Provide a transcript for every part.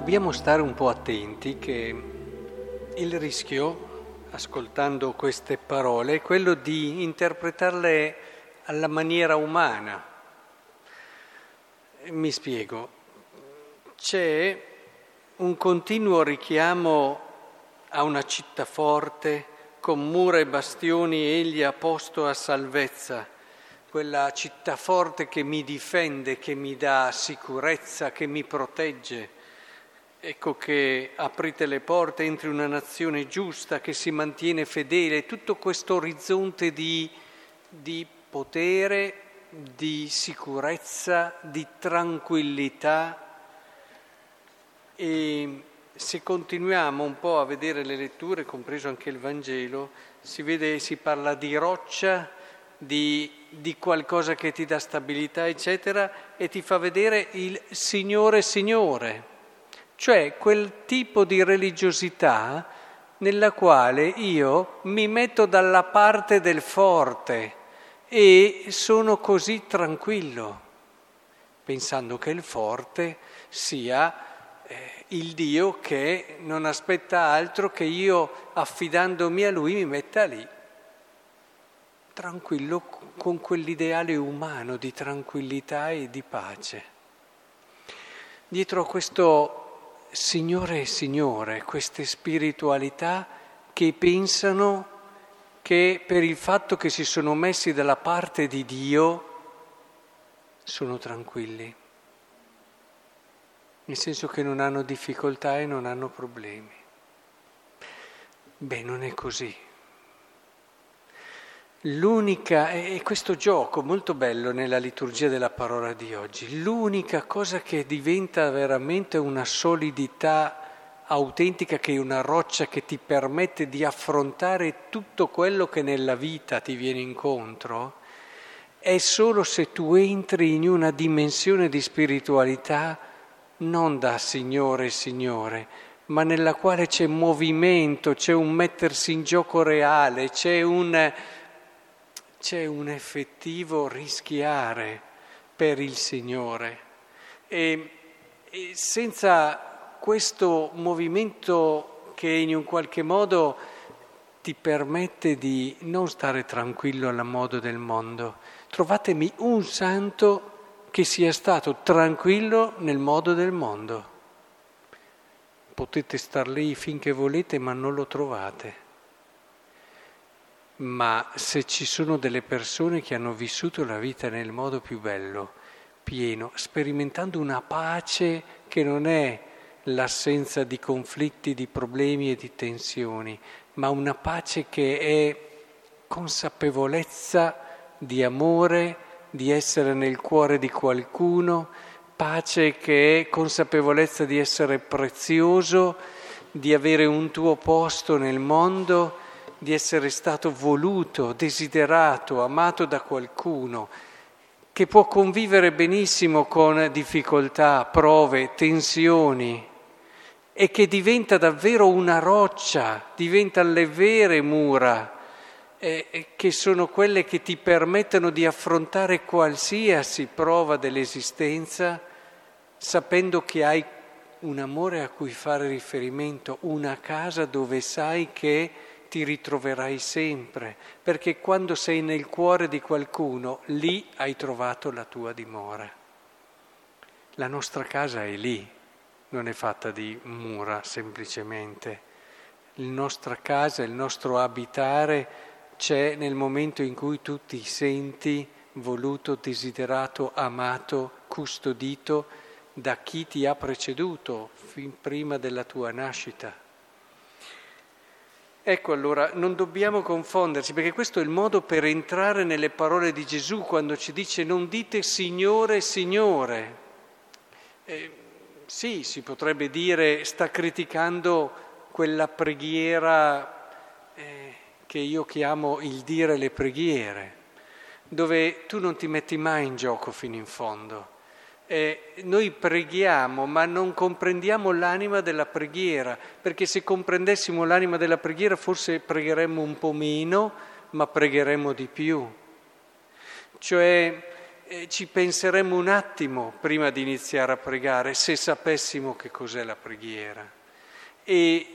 dobbiamo stare un po' attenti che il rischio, ascoltando queste parole, è quello di interpretarle alla maniera umana. Mi spiego. C'è un continuo richiamo a una città forte, con mura e bastioni egli ha posto a salvezza, quella città forte che mi difende, che mi dà sicurezza, che mi protegge. Ecco che aprite le porte, entri una nazione giusta che si mantiene fedele, tutto questo orizzonte di, di potere, di sicurezza, di tranquillità. E se continuiamo un po' a vedere le letture, compreso anche il Vangelo, si vede, si parla di roccia, di, di, qualcosa che ti dà stabilità, eccetera, e ti fa vedere il Signore Signore, cioè quel tipo di religiosità nella quale io mi metto dalla parte del forte e sono così tranquillo, pensando che il forte sia eh, il Dio che non aspetta altro che io, affidandomi a Lui, mi metta lì tranquillo con quell'ideale umano di tranquillità e di pace. Dietro a questo Signore e Signore, queste spiritualità che pensano che per il fatto che si sono messi dalla parte di Dio sono tranquilli, nel senso che non hanno difficoltà e non hanno problemi. Beh, non è così. L'unica, e questo gioco molto bello nella liturgia della parola di oggi, l'unica cosa che diventa veramente una solidità autentica, che è una roccia che ti permette di affrontare tutto quello che nella vita ti viene incontro, è solo se tu entri in una dimensione di spiritualità non da Signore Signore, ma nella quale c'è movimento, c'è un mettersi in gioco reale, c'è un c'è un effettivo rischiare per il Signore e, e senza questo movimento che in un qualche modo ti permette di non stare tranquillo alla modo del mondo. Trovatemi un santo che sia stato tranquillo nel modo del mondo. Potete star lì finché volete, ma non lo trovate ma se ci sono delle persone che hanno vissuto la vita nel modo più bello, pieno, sperimentando una pace che non è l'assenza di conflitti, di problemi e di tensioni, ma una pace che è consapevolezza di amore, di essere nel cuore di qualcuno, pace che è consapevolezza di essere prezioso, di avere un tuo posto nel mondo di essere stato voluto, desiderato, amato da qualcuno, che può convivere benissimo con difficoltà, prove, tensioni e che diventa davvero una roccia, diventa le vere mura, eh, che sono quelle che ti permettono di affrontare qualsiasi prova dell'esistenza, sapendo che hai un amore a cui fare riferimento, una casa dove sai che ti ritroverai sempre, perché quando sei nel cuore di qualcuno, lì hai trovato la tua dimora. La nostra casa è lì, non è fatta di mura semplicemente. La nostra casa, il nostro abitare c'è nel momento in cui tu ti senti voluto, desiderato, amato, custodito da chi ti ha preceduto fin prima della tua nascita. Ecco allora, non dobbiamo confonderci, perché questo è il modo per entrare nelle parole di Gesù quando ci dice non dite Signore, Signore. Eh, sì, si potrebbe dire sta criticando quella preghiera eh, che io chiamo il dire le preghiere, dove tu non ti metti mai in gioco fino in fondo eh, noi preghiamo ma non comprendiamo l'anima della preghiera, perché se comprendessimo l'anima della preghiera forse pregheremmo un po' meno, ma pregheremmo di più. Cioè eh, ci penseremmo un attimo prima di iniziare a pregare se sapessimo che cos'è la preghiera. E,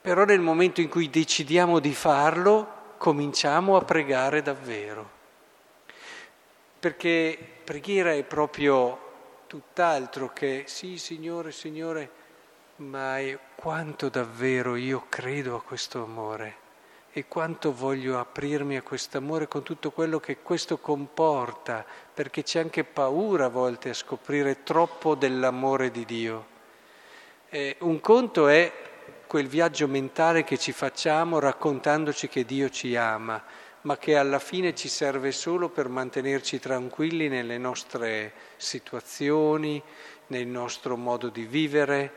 però nel momento in cui decidiamo di farlo, cominciamo a pregare davvero. Perché preghiera è proprio tutt'altro che sì, Signore, Signore, ma è quanto davvero io credo a questo amore e quanto voglio aprirmi a questo amore con tutto quello che questo comporta, perché c'è anche paura a volte a scoprire troppo dell'amore di Dio. Eh, un conto è quel viaggio mentale che ci facciamo raccontandoci che Dio ci ama, ma che alla fine ci serve solo per mantenerci tranquilli nelle nostre situazioni, nel nostro modo di vivere,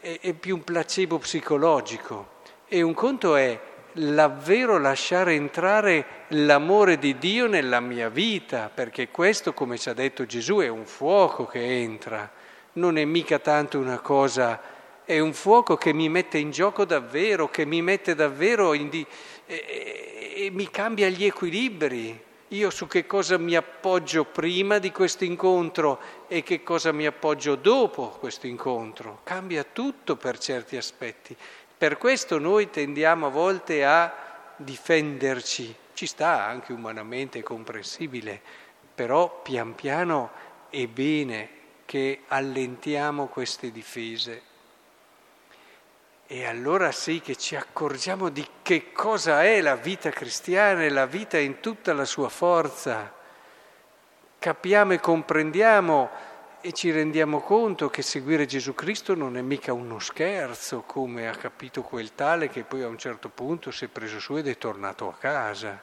è, è più un placebo psicologico. E un conto è davvero lasciare entrare l'amore di Dio nella mia vita, perché questo, come ci ha detto Gesù, è un fuoco che entra, non è mica tanto una cosa, è un fuoco che mi mette in gioco davvero, che mi mette davvero in... Di, e, mi cambia gli equilibri. Io su che cosa mi appoggio prima di questo incontro e che cosa mi appoggio dopo questo incontro. Cambia tutto per certi aspetti. Per questo noi tendiamo a volte a difenderci, ci sta anche umanamente comprensibile, però pian piano è bene che allentiamo queste difese. E allora sì che ci accorgiamo di che cosa è la vita cristiana e la vita in tutta la sua forza. Capiamo e comprendiamo e ci rendiamo conto che seguire Gesù Cristo non è mica uno scherzo, come ha capito quel tale che poi a un certo punto si è preso su ed è tornato a casa.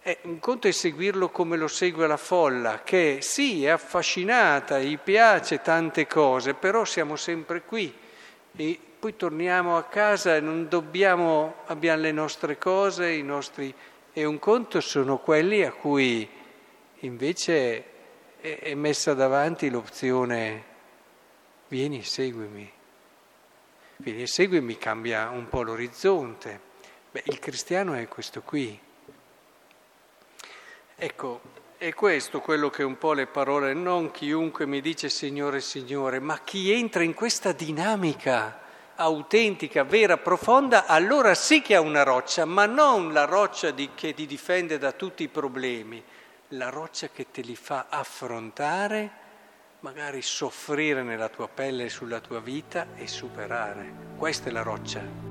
Eh, un conto è seguirlo come lo segue la folla, che sì, è affascinata, gli piace tante cose, però siamo sempre qui e poi torniamo a casa e non dobbiamo, abbiamo le nostre cose, i nostri... E un conto sono quelli a cui invece è messa davanti l'opzione vieni, seguimi. Vieni e seguimi cambia un po' l'orizzonte. Beh, il cristiano è questo qui. Ecco, è questo quello che un po' le parole, non chiunque mi dice Signore, Signore, ma chi entra in questa dinamica autentica, vera, profonda, allora sì che ha una roccia, ma non la roccia di, che ti difende da tutti i problemi, la roccia che te li fa affrontare, magari soffrire nella tua pelle e sulla tua vita e superare. Questa è la roccia.